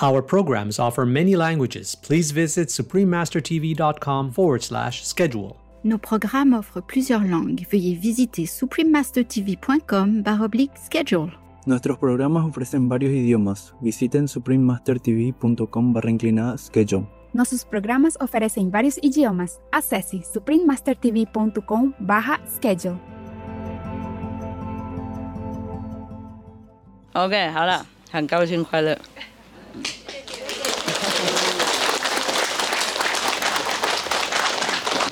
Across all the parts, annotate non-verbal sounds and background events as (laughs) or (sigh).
Our programs offer many languages. Please visit suprememastertv.com forward slash schedule. Nos programmes offrent plusieurs langues. Veuillez visiter suprememastertv.com baroblique schedule. Nuestros programas ofrecen varios idiomas. Visiten suprememastertv.com barra inclinada schedule. Nossos programas oferecem vários idiomas. Acesse suprememastertv.com barra schedule. OK，好了，很高兴快乐。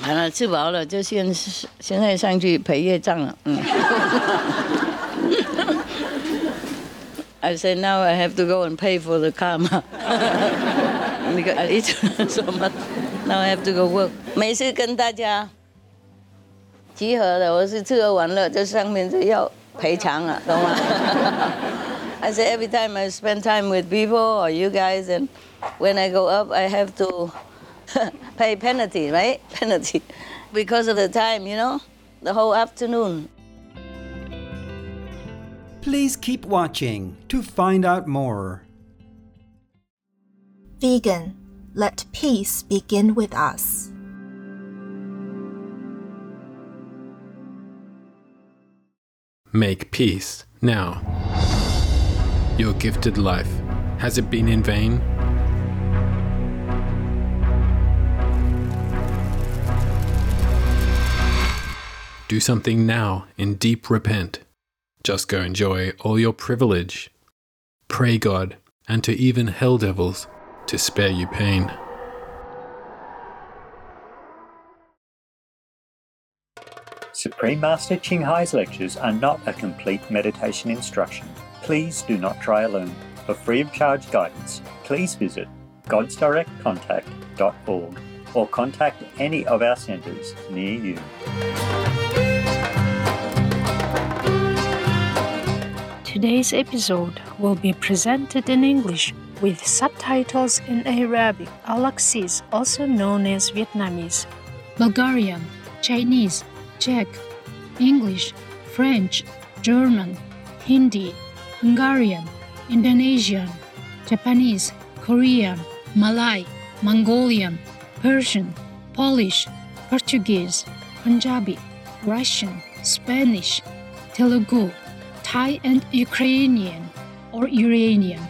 好了，吃饱了就先现在上去陪业障了。嗯。I said now I have to go and pay for the karma. because I eat so much. Now I have to go work. 每次跟大家集合的，我是吃喝玩乐，这上面就要赔偿了，懂吗？I say every time I spend time with people or you guys, and when I go up, I have to (laughs) pay penalty, right? (laughs) Penalty. Because of the time, you know, the whole afternoon. Please keep watching to find out more. Vegan, let peace begin with us. Make peace now. Your gifted life, has it been in vain? Do something now in deep repent. Just go enjoy all your privilege. Pray God and to even hell devils to spare you pain. Supreme Master Ching Hai's lectures are not a complete meditation instruction. Please do not try alone. For free of charge guidance, please visit godsdirectcontact.org or contact any of our centres near you. Today's episode will be presented in English with subtitles in Arabic, Aulacese, also known as Vietnamese, Bulgarian, Chinese, Czech, English, French, German, Hindi, Hungarian, Indonesian, Japanese, Korean, Malay, Mongolian, Persian, Polish, Portuguese, Punjabi, Russian, Spanish, Telugu, Thai, and Ukrainian or Iranian.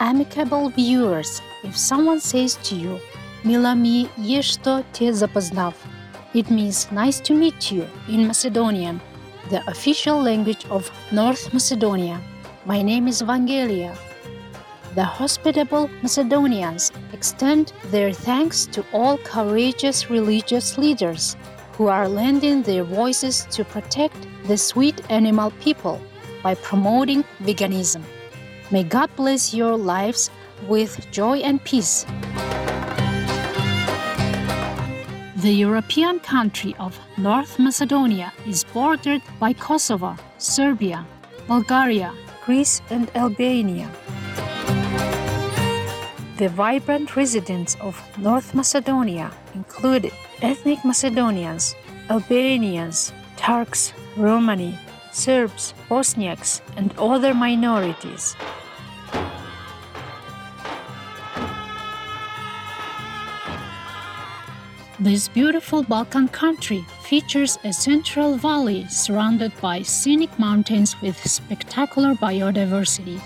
Amicable viewers, if someone says to you, Mila mi yeshto te zapoznav, it means nice to meet you in Macedonian, the official language of North Macedonia. My name is Vangelia. The hospitable Macedonians extend their thanks to all courageous religious leaders who are lending their voices to protect the sweet animal people by promoting veganism. May God bless your lives with joy and peace. The European country of North Macedonia is bordered by Kosovo, Serbia, Bulgaria, Greece, and Albania. The vibrant residents of North Macedonia include ethnic Macedonians, Albanians, Turks, Romani, Serbs, Bosniaks, and other minorities. This beautiful Balkan country features a central valley surrounded by scenic mountains with spectacular biodiversity.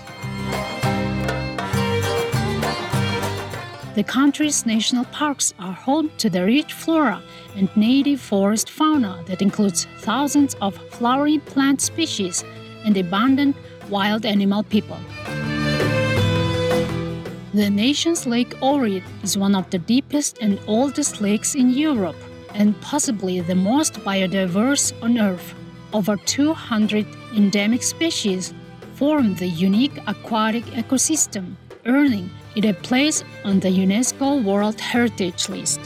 The country's national parks are home to the rich flora and native forest fauna that includes thousands of flowering plant species and abundant wild animal people. The nation's Lake Ohrid is one of the deepest and oldest lakes in Europe and possibly the most biodiverse on Earth. Over 200 endemic species form the unique aquatic ecosystem, earning it a place on the UNESCO World Heritage List.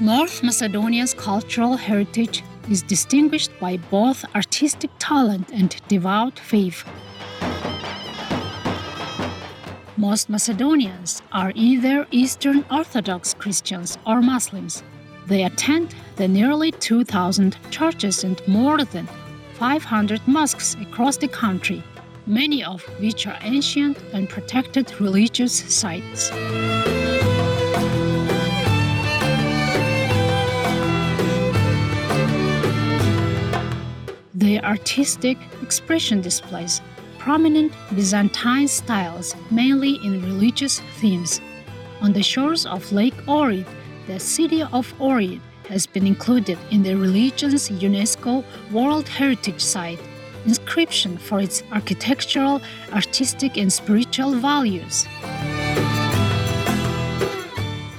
North Macedonia's cultural heritage is distinguished by both artistic talent and devout faith. Most Macedonians are either Eastern Orthodox Christians or Muslims. They attend the nearly 2,000 churches and more than 500 mosques across the country, many of which are ancient and protected religious sites. The artistic expression displays prominent Byzantine styles, mainly in religious themes. On the shores of Lake Ohrid, the city of Ohrid has been included in the region's UNESCO World Heritage Site inscription for its architectural, artistic, and spiritual values.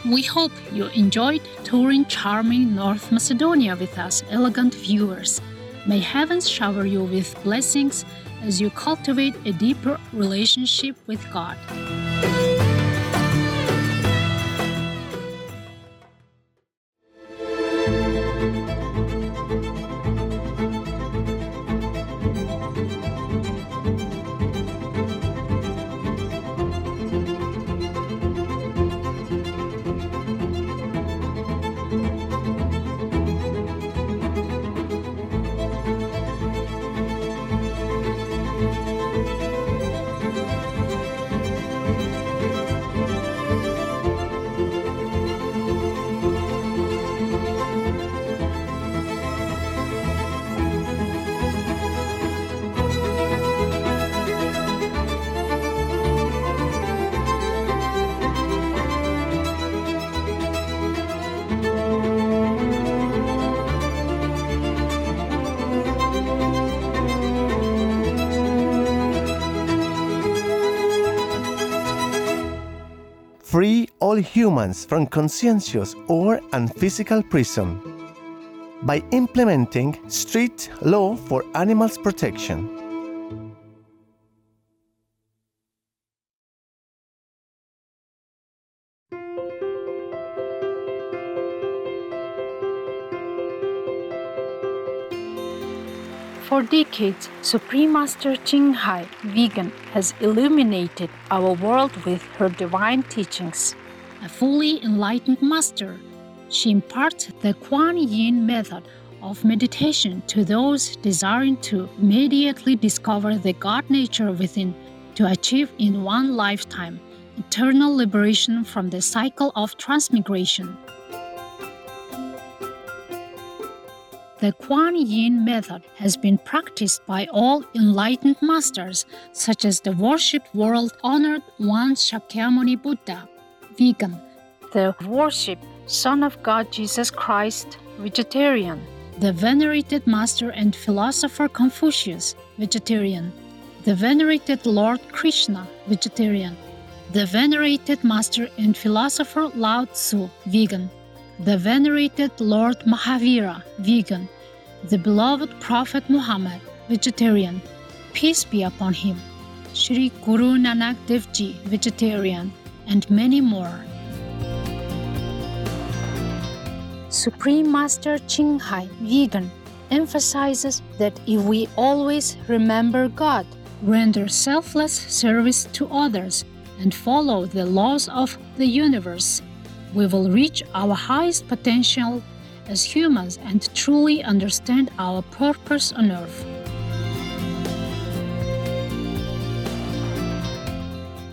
We hope you enjoyed touring charming North Macedonia with us, elegant viewers. May heavens shower you with blessings as you cultivate a deeper relationship with God. All humans from conscientious or unphysical prison by implementing strict law for animals protection. For decades, Supreme Master Ching Hai, vegan, has illuminated our world with her divine teachings. A fully enlightened master, she imparts the Kuan Yin method of meditation to those desiring to immediately discover the God nature within to achieve in one lifetime eternal liberation from the cycle of transmigration. The Kuan Yin method has been practiced by all enlightened masters, such as the worshipped world honored one Shakyamuni Buddha, vegan, the worshipped Son of God Jesus Christ, vegetarian, the venerated master and philosopher Confucius, vegetarian, the venerated Lord Krishna, vegetarian, the venerated master and philosopher Lao Tzu, vegan. The venerated Lord Mahavira, vegan, the beloved Prophet Muhammad, vegetarian, peace be upon him, Sri Guru Nanak Dev Ji, vegetarian, and many more. Supreme Master Ching Hai, vegan, emphasizes that if we always remember God, render selfless service to others, and follow the laws of the universe, we will reach our highest potential as humans and truly understand our purpose on earth.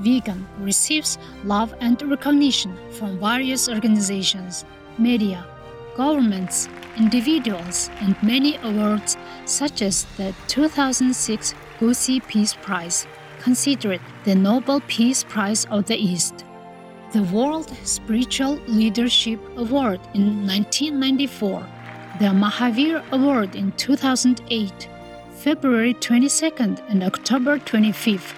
vegan, receives love and recognition from various organizations, media, governments, individuals, and many awards such as the 2006 Gusi Peace Prize, considered the Nobel Peace Prize of the East, the World Spiritual Leadership Award in 1994, the Mahavir Award in 2008, February 22nd and October 25th,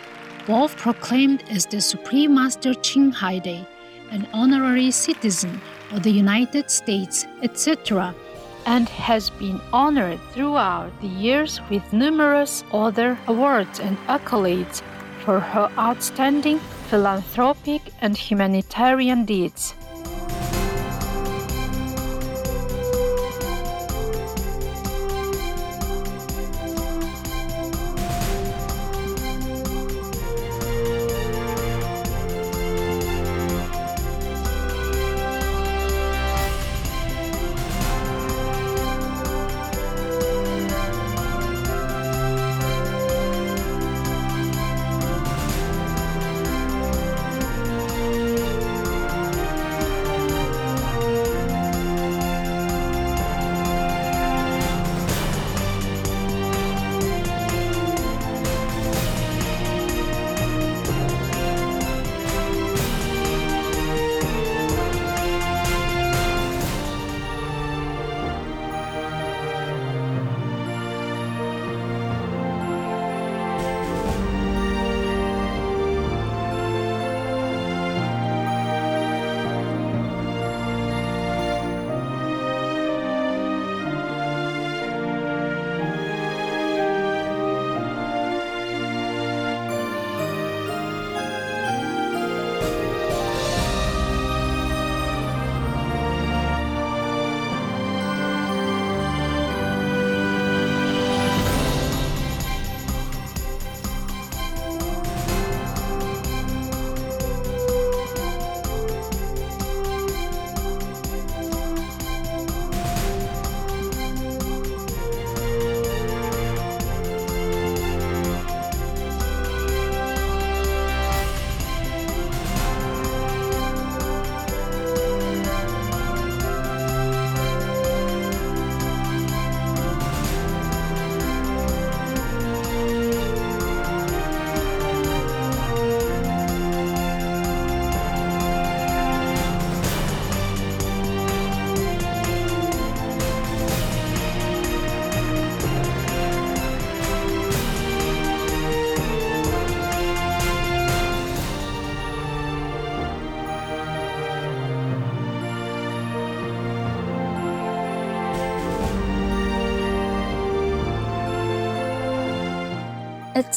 both proclaimed as the Supreme Master Ching Day, an honorary citizen of the United States, etc., and has been honored throughout the years with numerous other awards and accolades for her outstanding philanthropic and humanitarian deeds.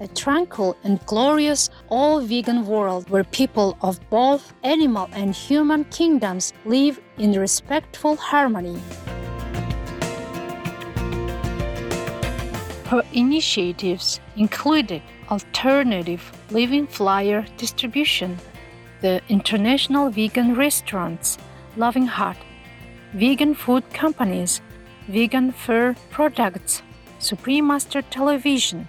a tranquil and glorious all vegan world where people of both animal and human kingdoms live in respectful harmony. Her initiatives included alternative living flyer distribution, the International Vegan Restaurants, Loving Hut, vegan food companies, vegan fur products, Supreme Master Television,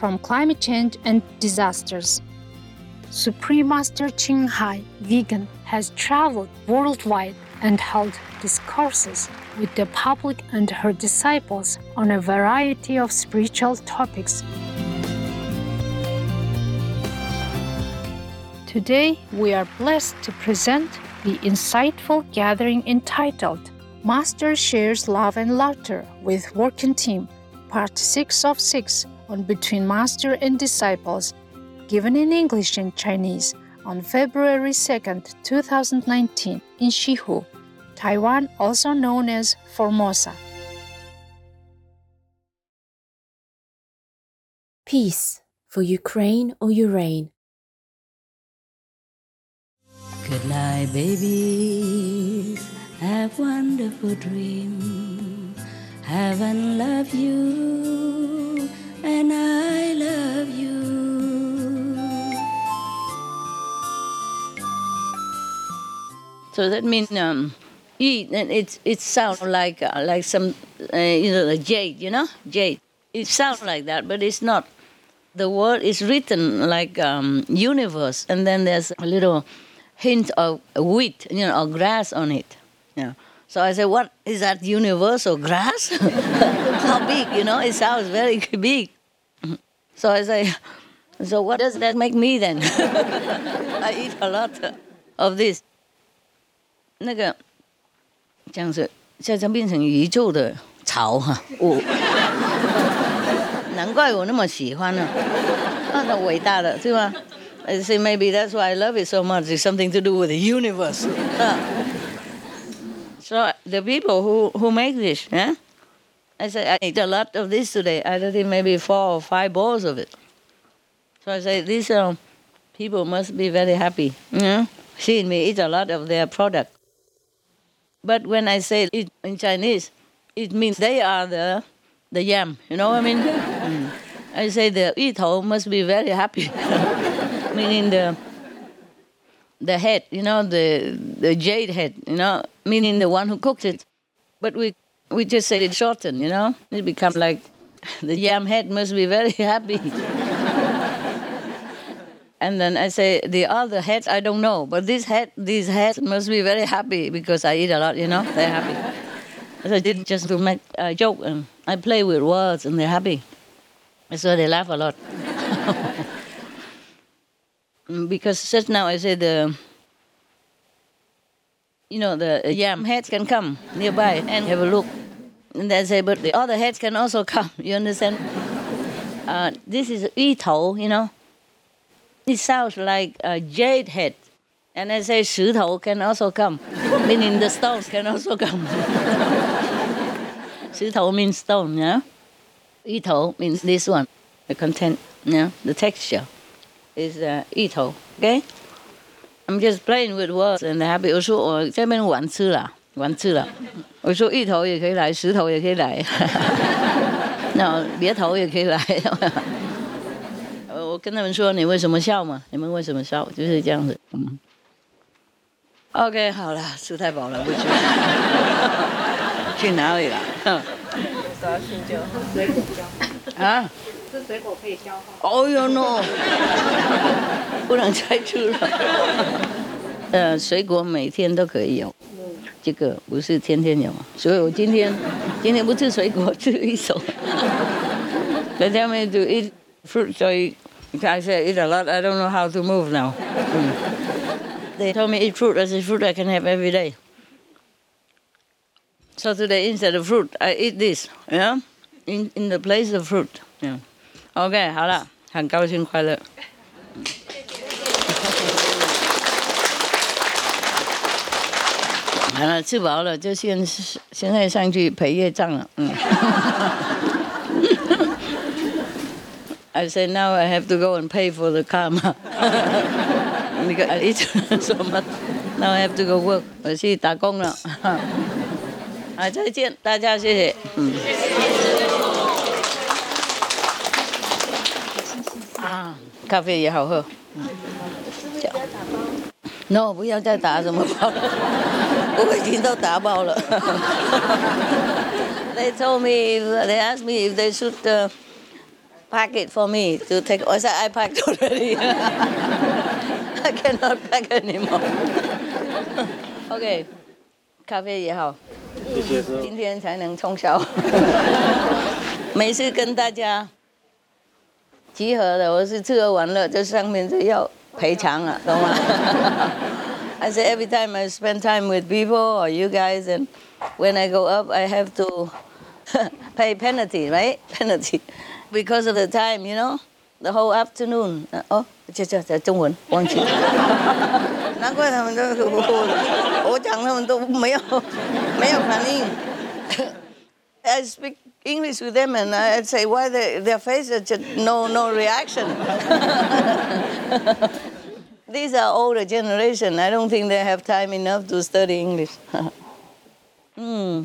from climate change and disasters. Supreme Master Ching Hai, vegan, has traveled worldwide and held discourses with the public and her disciples on a variety of spiritual topics. Today, we are blessed to present the insightful gathering entitled Master Shares Love and Laughter with Working Team, Part 6 of 6 on Between Master and Disciples, given in English and Chinese on February 2, 2019, in Shihu, Taiwan, also known as Formosa. Peace for Ukraine or Urain. Good night, baby. Have wonderful dream. Heaven love you, and I love you. So that means um, eat, it it sounds like uh, like some uh, you know jade, you know jade. It sounds like that, but it's not. The word is written like um, universe, and then there's a little hint of wheat, you know, or grass on it. Know. So I said, what is that universe or grass? (laughs) How big, you know? It sounds very (laughs) big. So I say, so what does that make me then? I (laughs) eat a lot of this. 那个这样子，现在变成宇宙的草哈，我难怪我那么喜欢呢，那伟大的，对吧？I (laughs) say (laughs) maybe that's why I love it so much. It's something to do with the universe. so the people who, who make this, yeah? I said, I ate a lot of this today. I think maybe four or five bowls of it. So I say, these um, people must be very happy, you know, seeing me eat a lot of their product. But when I say it in Chinese, it means they are the, the yam, you know what I mean? (laughs) mm. I say the Yito must be very happy. (laughs) meaning the the head, you know, the the jade head, you know, meaning the one who cooked it. But we we just said it shortened, you know. It become like the yam head must be very (laughs) happy. and then I say the other heads I don't know, but this head these heads must be very happy because I eat a lot, you know. They're happy. So I didn't just to make a joke and I play with words and they're happy. So they laugh a lot. (laughs) because just now I said the you know, the uh, yam heads can come nearby and have a look. And they say, but the other heads can also (laughs) come. You understand? Uh, this is ito, you know. It sounds like a jade head. And I say, shutou can also come, meaning the stones can also come. (laughs) shutou means stone, yeah? Ito means this one, the content, yeah? The texture is uh, ito, okay? I'm just playing with words and happy。我说我这边玩吃了，玩吃了。我说一头也可以来，石头也可以来，(laughs) 那别头也可以来。我跟他们说你为什么笑嘛？你们为什么笑？就是这样子。嗯。OK，好了，吃太饱了，不去。(laughs) 去哪里了？啊？吃水果可以消化。哦哟 no，不能再吃了。呃，水果每天都可以有，这个不是天天有，所以我今天今天不吃水果，吃一手。They tell me to eat fruit, so I said eat a lot. I don't know how to move now. Mm. They told me eat fruit. I said fruit I can have every day. So today instead of fruit, I eat this. Yeah, in in the place of fruit. Yeah. OK，好了，很高兴快乐。好了，吃饱了就现现在上去陪业障了。嗯。I said now I have to go and pay for the karma because I eat so much. Now I have to go work. 我去打工了。啊，再见，大家谢谢。嗯。啊，咖啡也好喝。嗯。No，不要再打什么包了，我已经都打包了。they told me, they asked me if they should uh, pack it for me to take. I said I packed already. I cannot pack anymore. OK，咖啡也好，今天才能冲销。每次跟大家集合的，我是吃喝玩乐，这上面就要赔偿了，懂吗？I say every time I spend time with people or you guys, and when I go up, I have to pay penalty, right? Penalty because of the time, you know, the whole afternoon. 哦，这这这中文忘记了，难怪他们都我我讲他们都没有没有反应。I speak English with them and I say why they, their faces just no no reaction. (laughs) These are older generation. I don't think they have time enough to study English. (laughs) 嗯，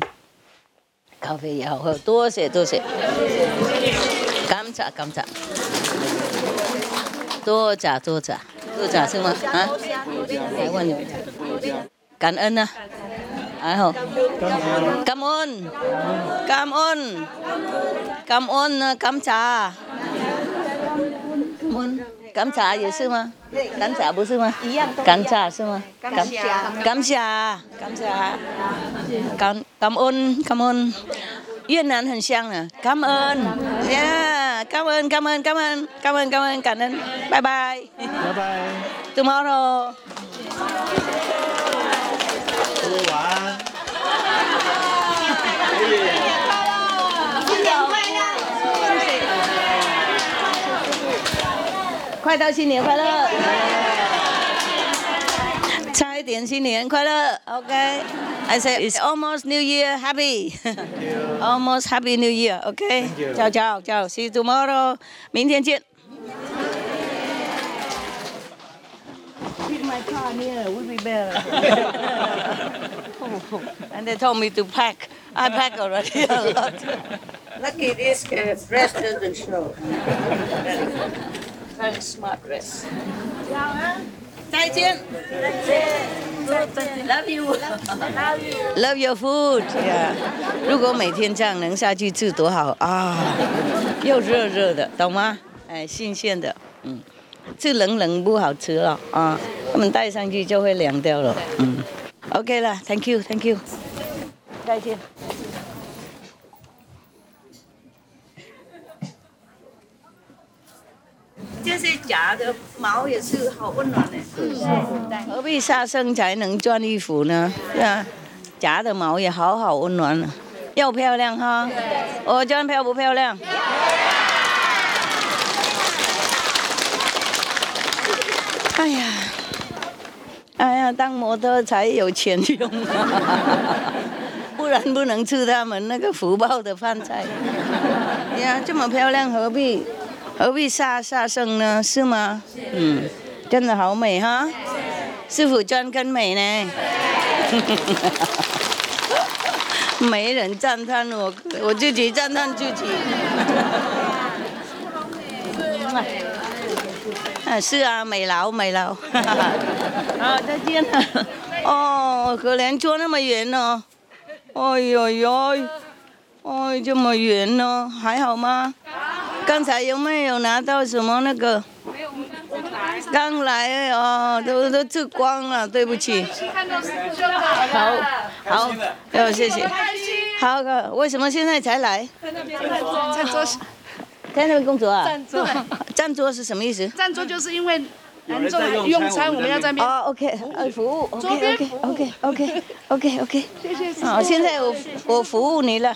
咖啡也好喝，多谢多谢。感谢感谢，多谢多谢多谢是吗？啊？台湾有感恩啊！ À, không. Cảm ơn. Cảm ơn. Cảm ơn ờ, cảm trà. Cảm ơn. Cảm trà gì sư mà? Cảm trà bố sư mà? Cảm trà sư mà? Cảm trà. Cảm trà. Cảm trà. Cảm cảm ơn, cảm ơn. Yên Nam hình sang nè. Cảm ơn. Yeah, cảm ơn, cảm ơn, cảm ơn. Cảm ơn, cảm ơn, cảm ơn. Bye bye. Bye bye. Tomorrow. 新年快乐，新年快乐快到新年快乐，差一点新年快乐，OK。I say it's almost New Year, happy. almost Happy New Year, OK? 叫叫叫 see you tomorrow. 明天见。And they told me to pack. I pack already a lot. Lucky this uh, dress doesn't show. Very smart dress. 再见。再见。Love you, love you, love your food. Yeah. 如果每天这样能下去吃多好啊！又热热的，懂吗？哎，新鲜的，嗯，吃冷冷不好吃了啊。他们带上去就会凉掉了，嗯。OK 了，Thank you, Thank you. 再见。这些假的毛也是好温暖的，何必杀生才能赚衣服呢？是啊，假的毛也好好温暖呢，又漂亮哈。我穿漂不漂亮？哎呀，哎呀，当模特才有钱用，不然不能吃他们那个福报的饭菜。(laughs) 呀，这么漂亮，何必？何必杀杀生呢？是吗？嗯，真的好美哈！师傅专更美呢，(laughs) 没人赞叹我，我自己赞叹自己。(laughs) 啊，是啊，美劳美劳。好，再见了。哦，可怜坐那么远呢。哎呦呦，哎，这么远呢，还好吗？刚才有没有拿到什么那个？没有，刚来哦，都都吃光了，对不起。好，好，好，谢谢。好，为什么现在才来？在那边，在桌上。在那边工作啊？站桌。(laughs) 站桌是什么意思？站桌就是因为民众用餐，我们要在那边。哦，OK，呃，服务，OK，OK，OK，OK，OK，OK。谢谢。好，现在我我服务你了。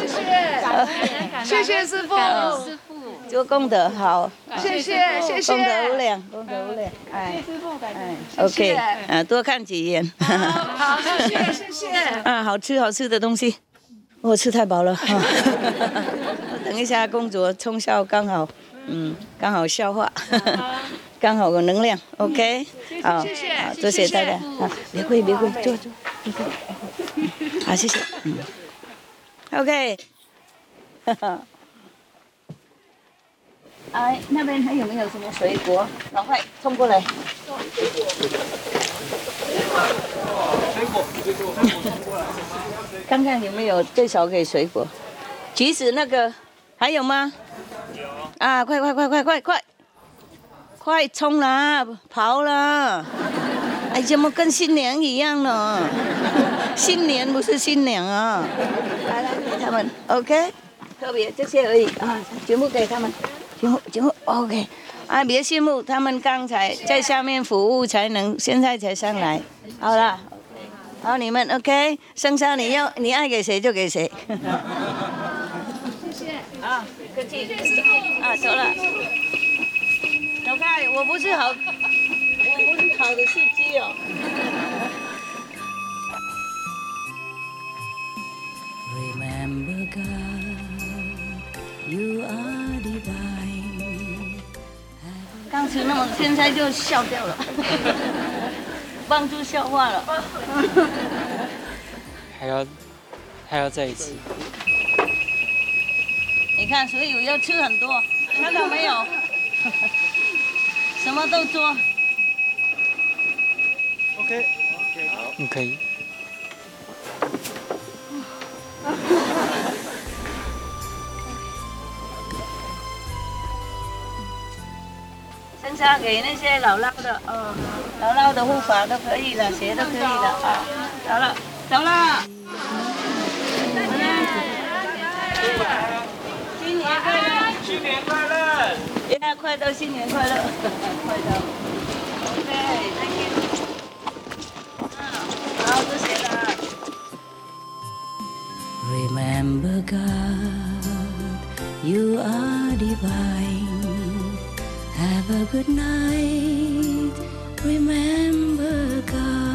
谢谢，谢谢师傅。师傅，做功德好。谢谢，谢谢。功德无量，功德无量。哎，师傅，感谢。OK，啊，多看几眼。好，谢谢，谢谢。(laughs) 啊，好吃好吃的东西，我吃太饱了。(laughs) 等一下工作冲销刚好，嗯，刚好消化，刚好有能量，OK，好，谢谢，多谢大家，啊，别跪别跪，坐坐，好，谢谢，嗯，OK，哈哈，(laughs) 哎，那边还有没有什么水果？赶快冲过来。水果，水果，冲过来。看看有没有最少给水果，橘子那个。还有吗？有啊！快快快快快快，快冲啦，跑啦！哎，怎么跟新娘一样呢？新年不是新娘啊！来来，给他们，OK，特别这些而已啊，全部给他们，全部全部 OK。啊，别羡慕，他们刚才在下面服务才能，现在才上来。好了，好你们 OK，剩下你要你爱给谁就给谁。谢谢啊，客气，啊，走了，走开，我不是好，我不是好的司机哦。Remember God, you are divine。刚才那么，现在就笑掉了，(laughs) 帮助消化了。(laughs) 还要还要在一起。你看，所以我要吃很多，看到没有？什么都做。OK，OK，好，你可以。剩下给那些姥姥的，哦，姥姥的护法都可以了，谁都可以了啊。走了，走了。新年快乐！耶，快乐，新年快乐！快乐。OK，Thank you。好，谢谢了。Remember God, you are divine. Have a good night. Remember God.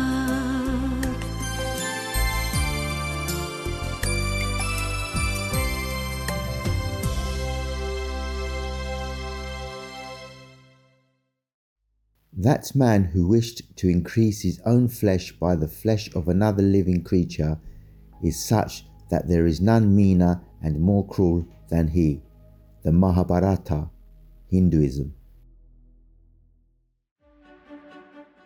That man who wished to increase his own flesh by the flesh of another living creature is such that there is none meaner and more cruel than he. The Mahabharata, Hinduism.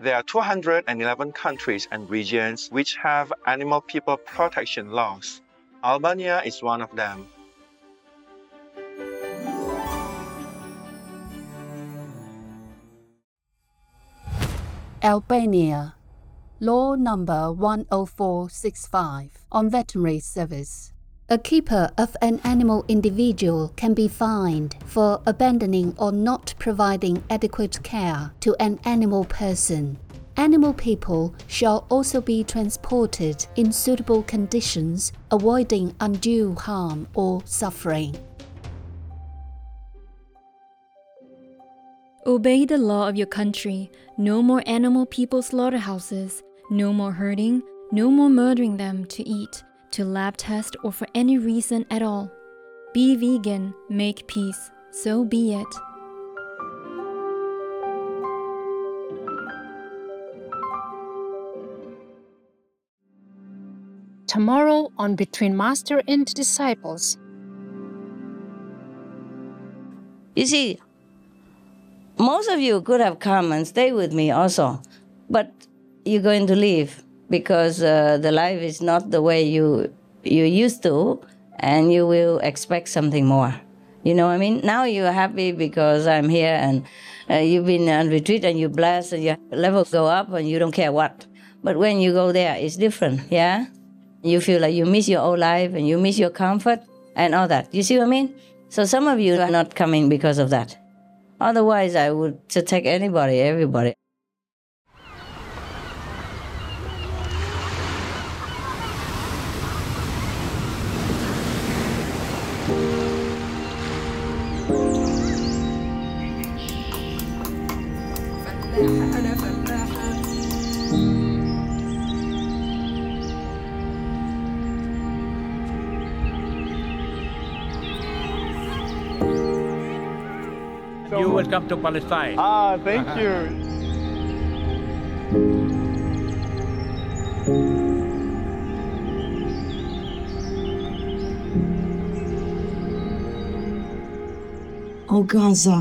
There are 211 countries and regions which have animal people protection laws. Albania is one of them. Albania Law number 10465 on veterinary service. A keeper of an animal individual can be fined for abandoning or not providing adequate care to an animal person. Animal people shall also be transported in suitable conditions, avoiding undue harm or suffering. Obey the law of your country. No more animal people slaughterhouses. No more hurting. No more murdering them to eat, to lab test, or for any reason at all. Be vegan. Make peace. So be it. Tomorrow on Between Master and Disciples. You see, most of you could have come and stay with me also, but you're going to leave because uh, the life is not the way you you used to, and you will expect something more. You know what I mean? Now you're happy because I'm here and uh, you've been on retreat and you're blessed and your levels go up and you don't care what. But when you go there, it's different, yeah? You feel like you miss your old life and you miss your comfort and all that. You see what I mean? So some of you are not coming because of that. Otherwise, I would to take anybody, everybody. You welcome to Palestine. Ah, thank you. O Gaza,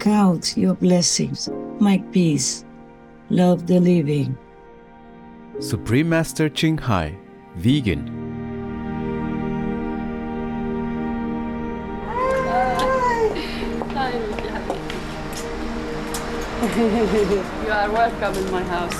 count your blessings, make peace, love the living. Supreme Master Ching Hai, vegan. (laughs) you are welcome in my house.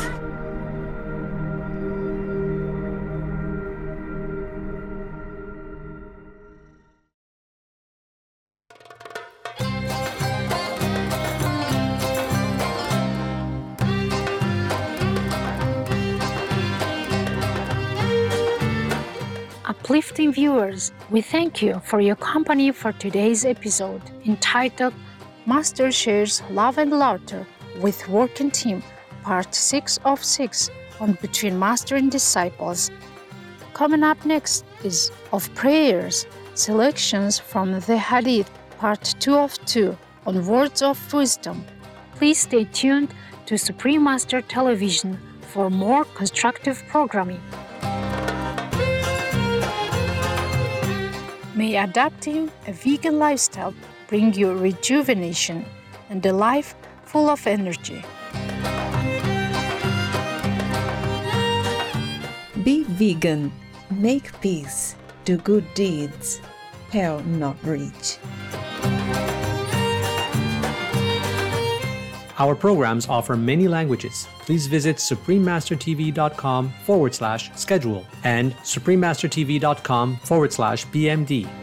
Uplifting viewers, we thank you for your company for today's episode entitled Master Shares Love and Laughter with Working Team, Part 6 of 6 on Between Master and Disciples. Coming up next is Of Prayers, selections from the Hadith, Part 2 of 2 on Words of Wisdom. Please stay tuned to Supreme Master Television for more constructive programming. May adopting a vegan lifestyle bring you rejuvenation and a life full of energy. Be vegan, make peace, do good deeds, hell not reach. Our programs offer many languages. Please visit suprememastertv.com forward slash schedule and suprememastertv.com forward slash BMD